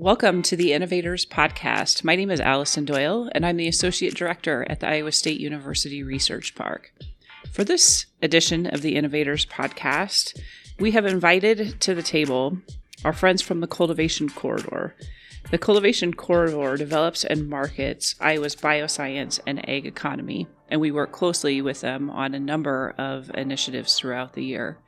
Welcome to the Innovators Podcast. My name is Allison Doyle, and I'm the Associate Director at the Iowa State University Research Park. For this edition of the Innovators Podcast, we have invited to the table our friends from the Cultivation Corridor. The Cultivation Corridor develops and markets Iowa's bioscience and ag economy, and we work closely with them on a number of initiatives throughout the year.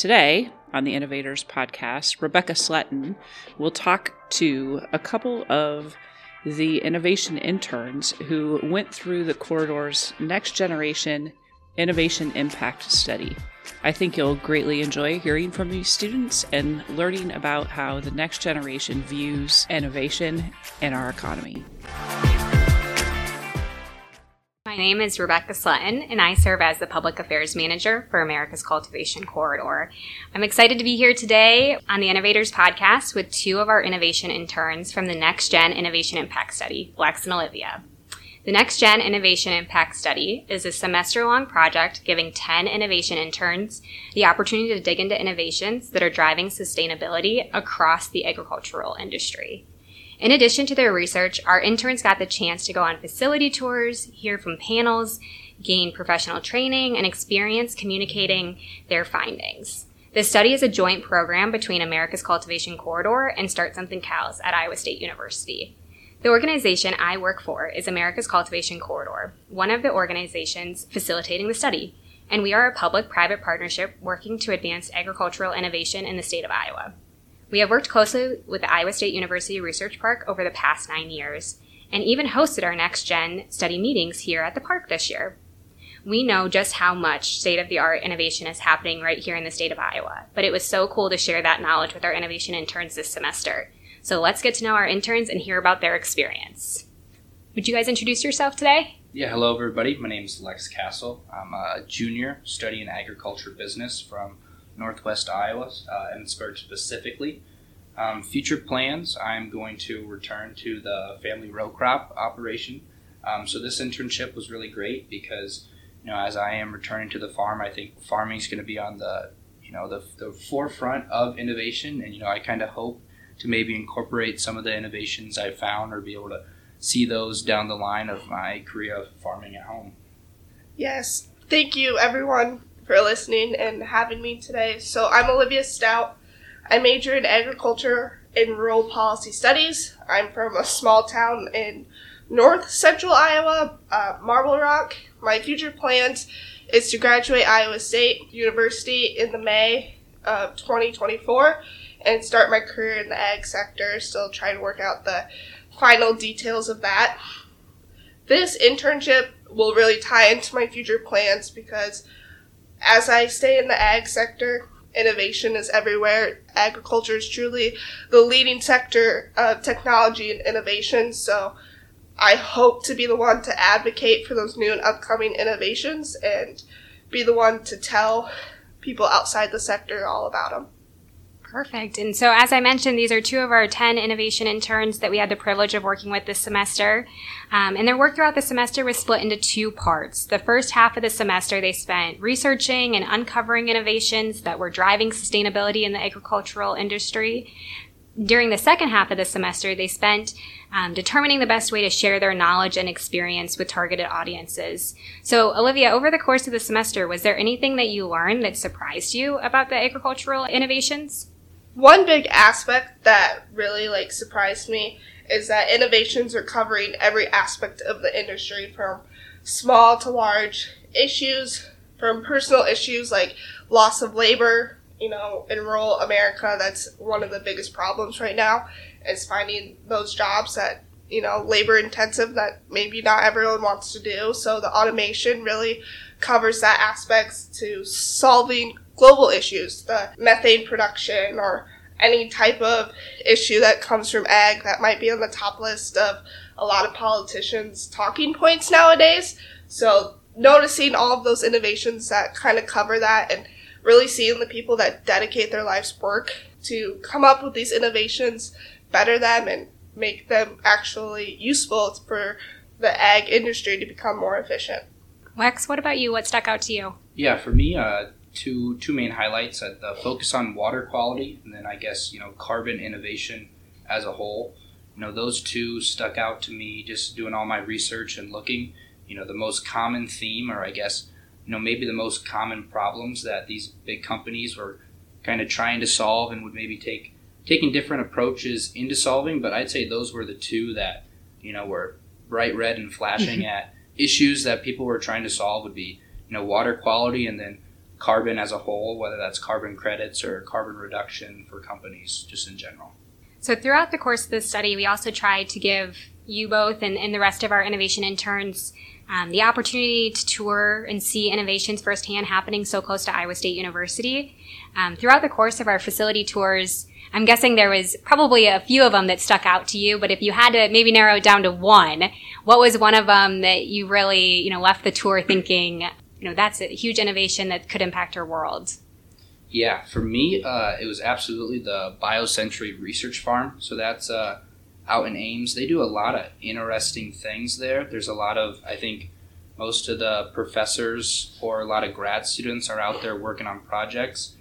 Today, on the Innovators podcast, Rebekah Sletten will talk to a couple of the innovation interns who went through the corridor's next generation innovation impact study. I think you'll greatly enjoy hearing from these students and learning about how the next generation views innovation in our economy. My name is Rebekah Sletten, and I serve as the Public Affairs Manager for America's Cultivation Corridor. I'm excited to be here today on the Innovators Podcast with two of our innovation interns from the Next Gen Innovation Impact Study, Lex and Olivia. The Next Gen Innovation Impact Study is a semester long project giving 10 innovation interns the opportunity to dig into innovations that are driving sustainability across the agricultural industry. In addition to their research, our interns got the chance to go on facility tours, hear from panels, gain professional training, and experience communicating their findings. This study is a joint program between America's Cultivation Corridor and Start Something Cows at Iowa State University. The organization I work for is America's Cultivation Corridor, one of the organizations facilitating the study, and we are a public private partnership working to advance agricultural innovation in the state of Iowa. We have worked closely with the Iowa State University Research Park over the past nine years, and even hosted our next gen study meetings here at the park this year. We know just how much state of the art innovation is happening right here in the state of Iowa, but it was so cool to share that knowledge with our innovation interns this semester. So let's get to know our interns and hear about their experience. Would you guys introduce yourself today? Yeah, hello everybody. My name is Lex Kassel. I'm a junior studying agriculture business from Northwest Iowa, uh, Emmetsburg specifically. Um, future plans, I'm going to return to the family row crop operation. Um, so this internship was really great because, you know, as I am returning to the farm, I think farming is going to be on the, you know, the, the forefront of innovation. And, you know, I kind of hope to maybe incorporate some of the innovations I found or be able to see those down the line of my career of farming at home. Yes. Thank you, everyone, for listening and having me today. So, I'm Olivia Staudt. I major in agriculture and rural policy studies. I'm from a small town in north central Iowa, uh, Marble Rock. My future plans is to graduate Iowa State University in the May of 2024 and start my career in the ag sector. Still trying to work out the final details of that. This internship will really tie into my future plans because as I stay in the ag sector, innovation is everywhere. Agriculture is truly the leading sector of technology and innovation. So I hope to be the one to advocate for those new and upcoming innovations and be the one to tell people outside the sector all about them. Perfect. And so, as I mentioned, these are two of our 10 innovation interns that we had the privilege of working with this semester. Um, and their work throughout the semester was split into two parts. The first half of the semester, they spent researching and uncovering innovations that were driving sustainability in the agricultural industry. During the second half of the semester, they spent um, determining the best way to share their knowledge and experience with targeted audiences. So, Olivia, over the course of the semester, was there anything that you learned that surprised you about the agricultural innovations? One big aspect that really like surprised me is that innovations are covering every aspect of the industry from small to large issues, from personal issues like loss of labor, you know, in rural America, that's one of the biggest problems right now is finding those jobs that, you know, labor intensive that maybe not everyone wants to do. So the automation really covers that aspect to solving global issues, the methane production or any type of issue that comes from ag that might be on the top list of a lot of politicians' talking points nowadays. So noticing all of those innovations that kind of cover that and really seeing the people that dedicate their life's work to come up with these innovations, better them, and make them actually useful for the ag industry to become more efficient. Lex, what about you? What stuck out to you? Yeah, for me, uh, two two main highlights: uh, the focus on water quality, and then I guess you know carbon innovation as a whole. You know, those two stuck out to me just doing all my research and looking. You know, the most common theme, or I guess, you know, maybe the most common problems that these big companies were kind of trying to solve and would maybe take taking different approaches into solving. But I'd say those were the two that you know were bright red and flashing at issues that people were trying to solve would be you know water quality and then carbon as a whole, whether that's carbon credits or carbon reduction for companies just in general. So throughout the course of this study, we also tried to give you both and, and the rest of our innovation interns um, the opportunity to tour and see innovations firsthand happening so close to Iowa State University. Um, throughout the course of our facility tours, I'm guessing there was probably a few of them that stuck out to you, but if you had to maybe narrow it down to one, what was one of them that you really, you know, left the tour thinking, you know, that's a huge innovation that could impact our world? Yeah, for me, uh, it was absolutely the BioCentury Research Farm. So that's uh, out in Ames. They do a lot of interesting things there. There's a lot of, I think, most of the professors or a lot of grad students are out there working on projects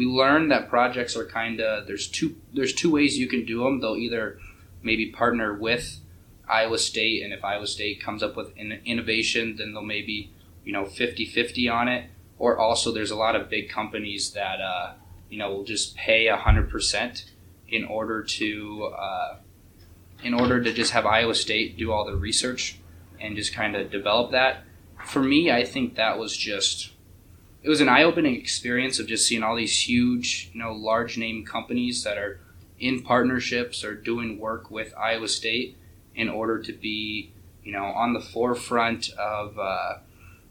we learned that projects are kind of there's two there's two ways you can do them. They'll either maybe partner with Iowa State, and if Iowa State comes up with an innovation, then they'll maybe you know 50-50 on it. Or also, there's a lot of big companies that uh, you know will just pay hundred percent in order to uh, in order to just have Iowa State do all the research and just kind of develop that. For me, I think that was just it was an eye-opening experience of just seeing all these huge, you know, large name companies that are in partnerships or doing work with Iowa State in order to be, you know, on the forefront of, uh,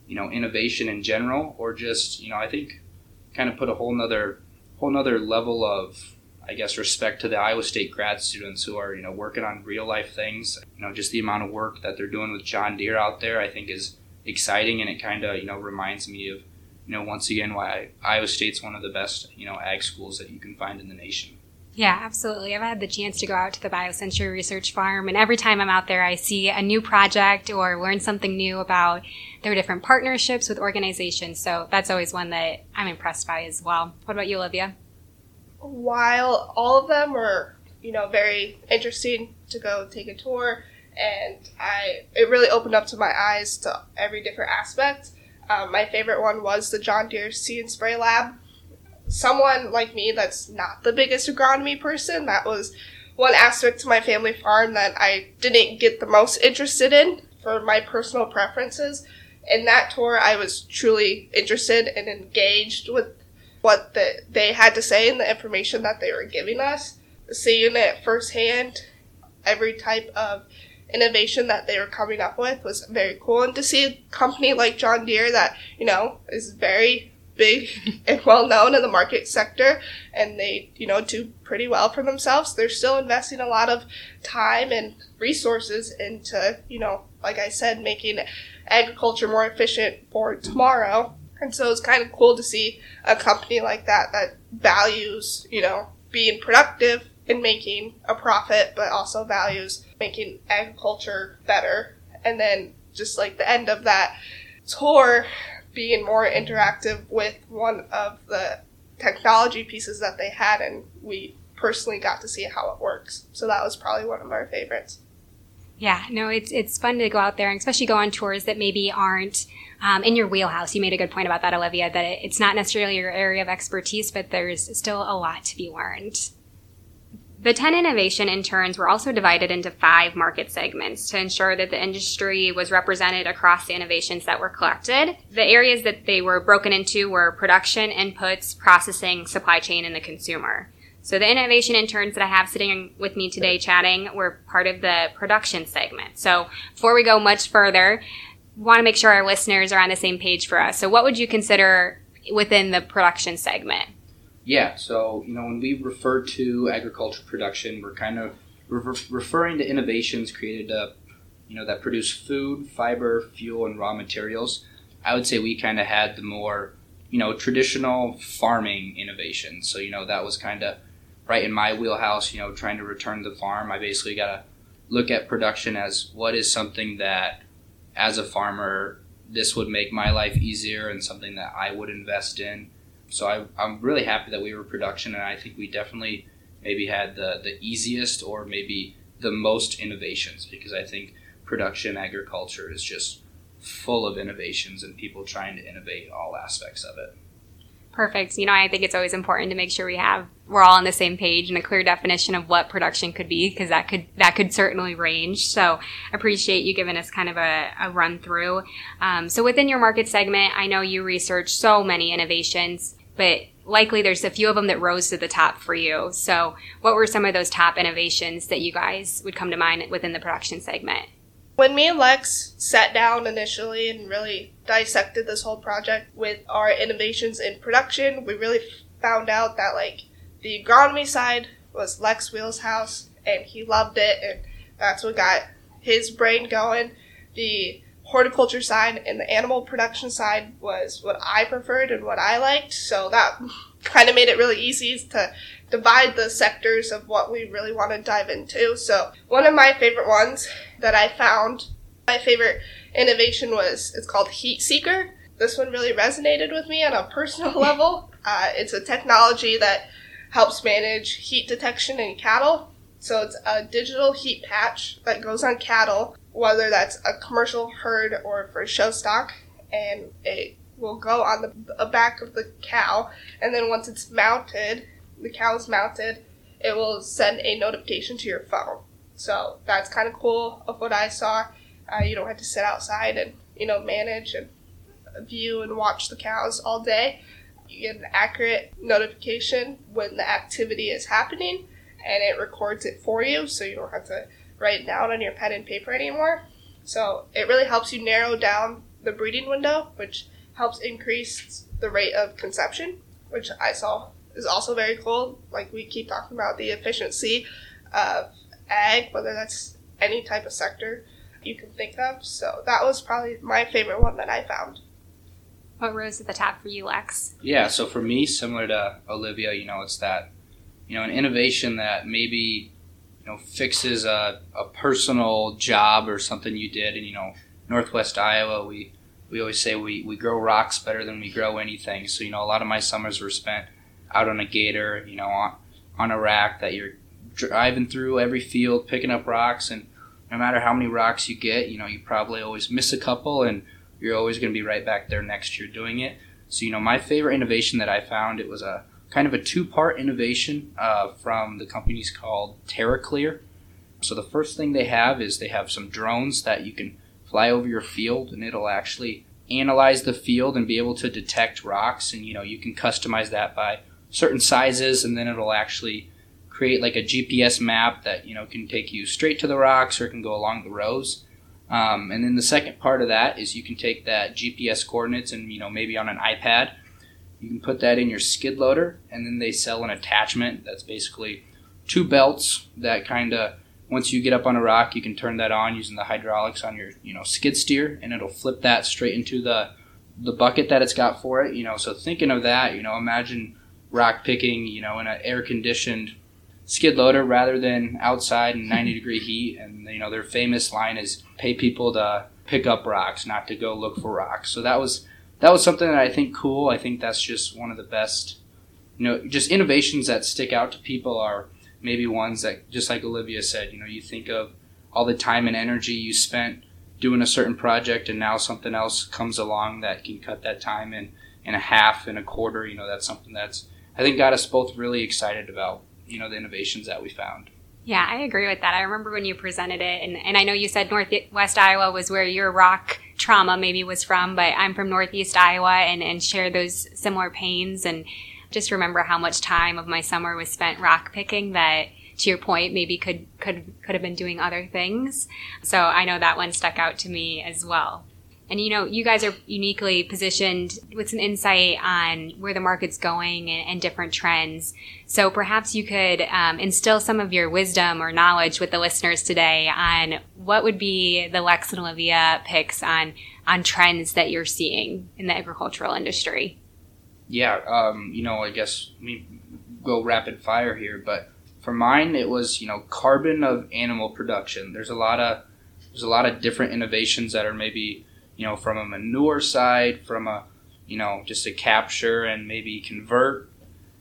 you know, innovation in general, or just, you know, I think kind of put a whole nother, whole nother level of, I guess, respect to the Iowa State grad students who are, you know, working on real life things. You know, just the amount of work that they're doing with John Deere out there, I think is exciting, and it kind of, you know, reminds me of you know, once again, why Iowa State's one of the best, you know, ag schools that you can find in the nation. Yeah, absolutely. I've had the chance to go out to the BioCentury Research Farm, and every time I'm out there, I see a new project or learn something new about their different partnerships with organizations. So that's always one that I'm impressed by as well. What about you, Olivia? While all of them were, you know, very interesting to go take a tour, and I it really opened up to my eyes to every different aspect. Um, my favorite one was the John Deere Seed and Spray Lab. Someone like me that's not the biggest agronomy person, that was one aspect to my family farm that I didn't get the most interested in for my personal preferences. In that tour, I was truly interested and engaged with what the, they had to say and the information that they were giving us. Seeing it firsthand, every type of innovation that they were coming up with was very cool. And to see a company like John Deere that, you know, is very big and well known in the market sector and they, you know, do pretty well for themselves. They're still investing a lot of time and resources into, you know, like I said, making agriculture more efficient for tomorrow. And so it's kind of cool to see a company like that that values, you know, being productive and making a profit, but also values making agriculture better. And then just like the end of that tour being more interactive with one of the technology pieces that they had and we personally got to see how it works. So that was probably one of our favorites. Yeah, no, it's it's fun to go out there and especially go on tours that maybe aren't um, in your wheelhouse. You made a good point about that, Olivia, that it's not necessarily your area of expertise, but there's still a lot to be learned. The 10 innovation interns were also divided into five market segments to ensure that the industry was represented across the innovations that were collected. The areas that they were broken into were production, inputs, processing, supply chain, and the consumer. So the innovation interns that I have sitting with me today chatting were part of the production segment. So before we go much further, want to make sure our listeners are on the same page for us. So what would you consider within the production segment? Yeah, so you know when we refer to agriculture production, we're kind of re- referring to innovations created to, you know, that produce food, fiber, fuel, and raw materials. I would say we kind of had the more, you know, traditional farming innovations. So you know that was kind of right in my wheelhouse. You know, trying to return the farm. I basically got to look at production as what is something that, as a farmer, this would make my life easier and something that I would invest in so I, I'm really happy that we were production, and I think we definitely maybe had the, the easiest or maybe the most innovations because I think production agriculture is just full of innovations and people trying to innovate all aspects of it. Perfect. You know, I think it's always important to make sure we have we're all on the same page and a clear definition of what production could be because that could that could certainly range. So I appreciate you giving us kind of a, a run through. Um, so within your market segment, I know you research so many innovations, but likely there's a few of them that rose to the top for you. So what were some of those top innovations that you guys would come to mind within the production segment? When me and Lex sat down initially and really dissected this whole project with our innovations in production, we really found out that like the agronomy side was Lex Wheel's house and he loved it and that's what got his brain going. The horticulture side and the animal production side was what I preferred and what I liked, so that kind of made it really easy to divide the sectors of what we really want to dive into. So, one of my favorite ones that I found, my favorite innovation was it's called Heat Seeker. This one really resonated with me on a personal level. Uh, it's a technology that helps manage heat detection in cattle. So, it's a digital heat patch that goes on cattle, whether that's a commercial herd or for show stock, and it will go on the back of the cow. And then once it's mounted, the cow is mounted, it will send a notification to your phone. So that's kind of cool of what I saw. Uh, you don't have to sit outside and you know manage and view and watch the cows all day. You get an accurate notification when the activity is happening, and it records it for you, so you don't have to write it down on your pen and paper anymore. So it really helps you narrow down the breeding window, which helps increase the rate of conception, which I saw is also very cool. Like we keep talking about the efficiency of ag, whether that's any type of sector you can think of. So that was probably my favorite one that I found. What rose at the top for you, Lex? Yeah, so for me, similar to Olivia, you know, it's that, you know, an innovation that maybe, you know, fixes a, a personal job or something you did. And, you know, Northwest Iowa, we, we always say we, we grow rocks better than we grow anything. So, you know, a lot of my summers were spent out on a gator, you know, on, on a rack that you're driving through every field, picking up rocks, and no matter how many rocks you get, you know, you probably always miss a couple, and you're always going to be right back there next year doing it. So, you know, my favorite innovation that I found it was a kind of a two-part innovation uh, from the companies called TerraClear. So the first thing they have is they have some drones that you can fly over your field, and it'll actually analyze the field and be able to detect rocks, and you know, you can customize that by certain sizes, and then it'll actually create like a GPS map that you know can take you straight to the rocks or can go along the rows. Um, and then the second part of that is you can take that GPS coordinates and you know maybe on an iPad, you can put that in your skid loader, and then they sell an attachment that's basically two belts that kind of once you get up on a rock, you can turn that on using the hydraulics on your you know skid steer, and it'll flip that straight into the the bucket that it's got for it. You know, so thinking of that, you know, imagine rock picking, you know, in an air conditioned skid loader rather than outside in 90 degree heat. And, you know, their famous line is pay people to pick up rocks, not to go look for rocks. So that was, that was something that I think cool. I think that's just one of the best, you know, just innovations that stick out to people are maybe ones that, just like Olivia said, you know, you think of all the time and energy you spent doing a certain project and now something else comes along that can cut that time in, in a half and a quarter. You know, that's something that's I think got us both really excited about you know the innovations that we found. Yeah, I agree with that. I remember when you presented it, and, and I know you said Northwest Iowa was where your rock trauma maybe was from, but I'm from Northeast Iowa and, and share those similar pains. And just remember how much time of my summer was spent rock picking that to your point maybe could could could have been doing other things so i know that one stuck out to me as well and you know, you guys are uniquely positioned with some insight on where the market's going and, and different trends. So perhaps you could um, instill some of your wisdom or knowledge with the listeners today on what would be the Lex and Olivia picks on on trends that you're seeing in the agricultural industry. Yeah, um, you know, I guess we go rapid fire here, but for mine, it was you know carbon of animal production. There's a lot of there's a lot of different innovations that are maybe you know, from a manure side, from a, you know, just a capture and maybe convert,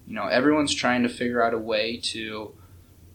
you know, everyone's trying to figure out a way to,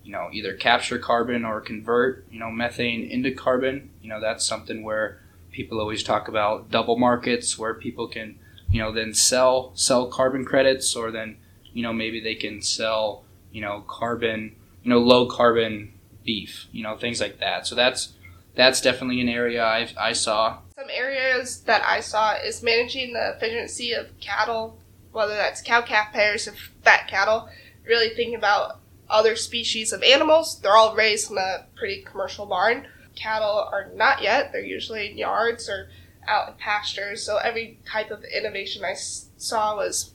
you know, either capture carbon or convert, you know, methane into carbon. You know, that's something where people always talk about double markets where people can, you know, then sell sell carbon credits or then, you know, maybe they can sell, you know, carbon, you know, low carbon beef, you know, things like that. So that's that's definitely an area I I saw. Some areas that I saw is managing the efficiency of cattle, whether that's cow calf pairs of fat cattle, really thinking about other species of animals. They're all raised in a pretty commercial barn. Cattle are not yet. They're usually in yards or out in pastures. So every type of innovation I saw was,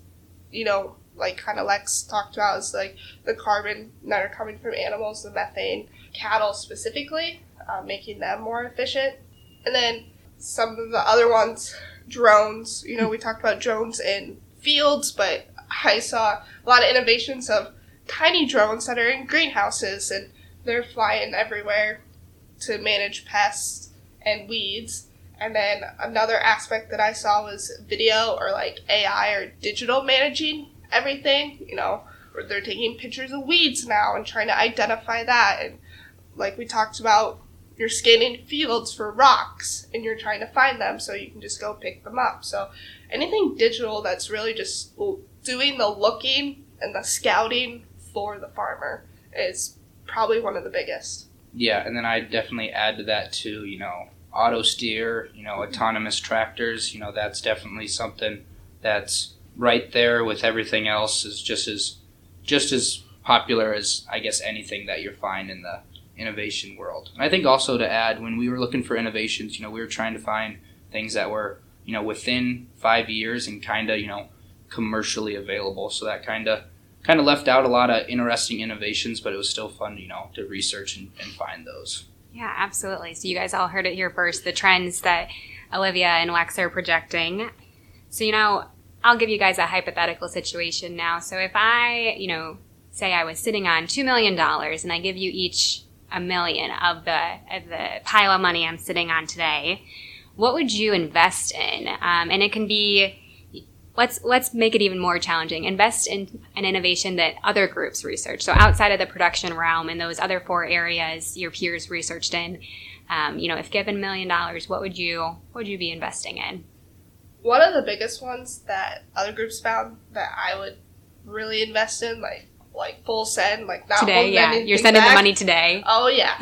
you know, like kind of Lex talked about is like the carbon that are coming from animals, the methane, cattle specifically, uh, making them more efficient. And then some of the other ones, drones. You know, we talked about drones in fields, but I saw a lot of innovations of tiny drones that are in greenhouses and they're flying everywhere to manage pests and weeds. And then another aspect that I saw was video or like AI or digital managing everything, you know, they're taking pictures of weeds now and trying to identify that. And like we talked about, you're scanning fields for rocks and you're trying to find them so you can just go pick them up. So anything digital that's really just doing the looking and the scouting for the farmer is probably one of the biggest. Yeah, and then I definitely add to that too, you know, auto steer, you know, mm-hmm. autonomous tractors, you know, that's definitely something that's right there with everything else is just as just as popular as I guess anything that you find in the innovation world. And I think also to add when we were looking for innovations, you know, we were trying to find things that were, you know, within 5 years and kind of, you know, commercially available. So that kind of kind of left out a lot of interesting innovations, but it was still fun, you know, to research and, and find those. Yeah, absolutely. So you guys all heard it here first, the trends that Olivia and Lex are projecting. So, you know, I'll give you guys a hypothetical situation now. So if I, you know, say I was sitting on $2 million and I give you each a million of the, of the pile of money I'm sitting on today, what would you invest in? Um, and it can be let's let's make it even more challenging. Invest in an innovation that other groups research. So outside of the production realm, in those other four areas your peers researched in, um, you know, if given a million dollars, what would you what would you be investing in? One of the biggest ones that other groups found that I would really invest in, like like full send, like that. today. Yeah, you're sending back. the money today. Oh yeah,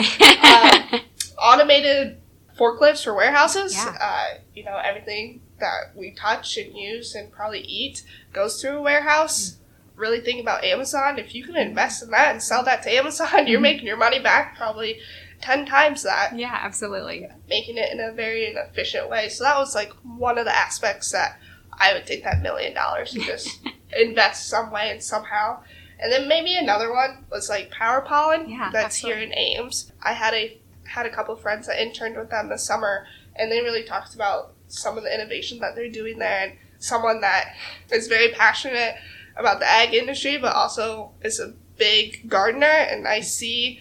um, automated forklifts for warehouses. Yeah. Uh, you know everything that we touch and use and probably eat goes through a warehouse. Mm. Really think about Amazon. If you can invest in that and sell that to Amazon, mm-hmm. you're making your money back probably 10 times that. Yeah, absolutely. Making it in a very efficient way. So that was like one of the aspects that I would take that million dollars and just invest some way and somehow. And then maybe another one was like PowerPollen. Yeah, that's absolutely. here in Ames. I had a had a couple friends that interned with them this summer, and they really talked about some of the innovation that they're doing there and someone that is very passionate about the ag industry but also is a big gardener and I see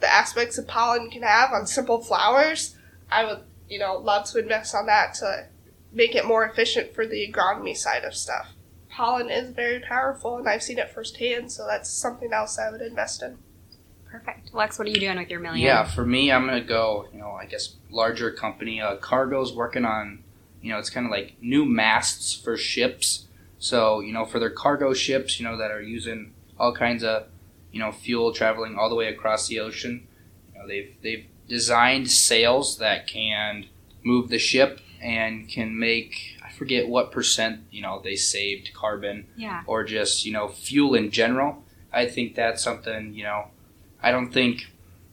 the aspects that pollen can have on simple flowers, I would, you know, love to invest on that to make it more efficient for the agronomy side of stuff. Pollen is very powerful and I've seen it firsthand, so that's something else I would invest in. Perfect. Lex, what are you doing with your million? Yeah, for me, I'm going to go, you know, I guess larger company. Uh, Cargill's working on you know, it's kind of like new masts for ships. So, you know, for their cargo ships, you know, that are using all kinds of, you know, fuel traveling all the way across the ocean, you know, they've they've designed sails that can move the ship and can make I forget what percent, you know, they saved carbon yeah. or just, you know, fuel in general. I think that's something, you know, I don't think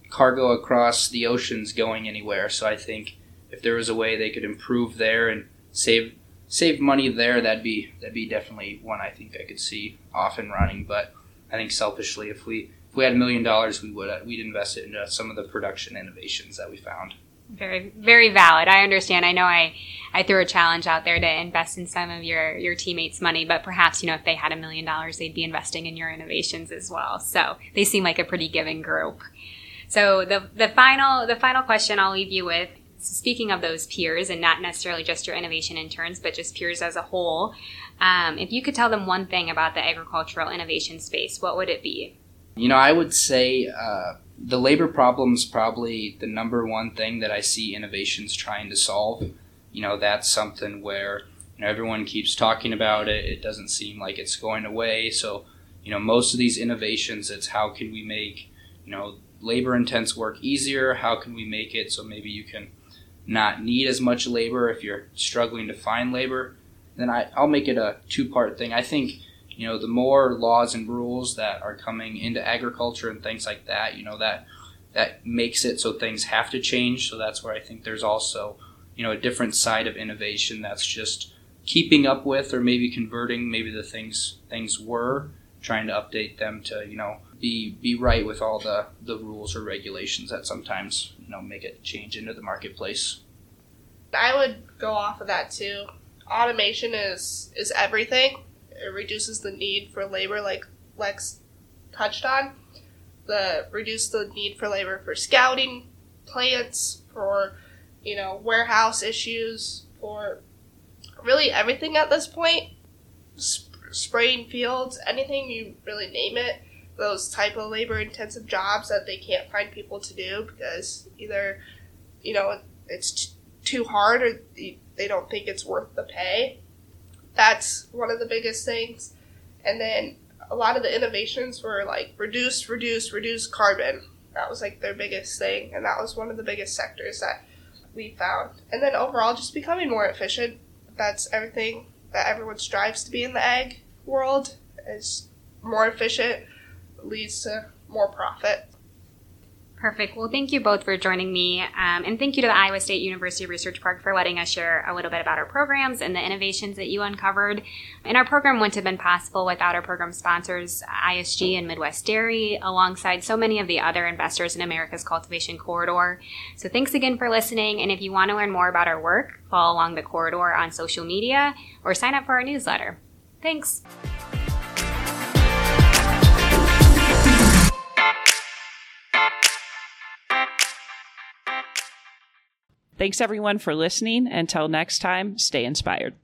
cargo across the ocean's going anywhere. So I think if there was a way they could improve there and save save money there, that'd be that'd be definitely one I think I could see off and running. But I think selfishly, if we if we had a million dollars, we would we'd invest it into some of the production innovations that we found. Very very valid. I understand. I know I I threw a challenge out there to invest in some of your your teammates' money, but perhaps you know if they had a million dollars, they'd be investing in your innovations as well. So they seem like a pretty giving group. So the the final the final question I'll leave you with speaking of those peers, and not necessarily just your innovation interns, but just peers as a whole, um, if you could tell them one thing about the agricultural innovation space, what would it be? You know, I would say uh, the labor problem is probably the number one thing that I see innovations trying to solve. You know, that's something where you know everyone keeps talking about it. It doesn't seem like it's going away. So, you know, most of these innovations, it's how can we make you know labor intense work easier? How can we make it so maybe you can not need as much labor if you're struggling to find labor, then I, I'll make it a two part thing. I think, you know, the more laws and rules that are coming into agriculture and things like that, you know, that that makes it so things have to change. So that's where I think there's also, you know, a different side of innovation that's just keeping up with or maybe converting maybe the things things were, trying to update them to, you know, be be right with all the the rules or regulations that sometimes you know make it change into the marketplace. I would go off of that too. Automation is is everything. It reduces the need for labor, like Lex touched on. The reduce the need for labor for scouting plants, for you know warehouse issues, for really everything at this point. Sp- spraying fields, anything you really name it those type of labor intensive jobs that they can't find people to do because either you know it's t- too hard or they don't think it's worth the pay that's one of the biggest things. And then a lot of the innovations were like reduce reduce reduce carbon. That was like their biggest thing and that was one of the biggest sectors that we found. And then overall just becoming more efficient. That's everything that everyone strives to be in the ag world is more efficient leads to more profit. Perfect. Well, thank you both for joining me. Um, and thank you to the Iowa State University Research Park for letting us share a little bit about our programs and the innovations that you uncovered. And our program wouldn't have been possible without our program sponsors, ISG and Midwest Dairy, alongside so many of the other investors in America's Cultivation Corridor. So thanks again for listening. And if you want to learn more about our work, follow along the corridor on social media or sign up for our newsletter. Thanks. Thanks everyone for listening. Until next time, stay inspired.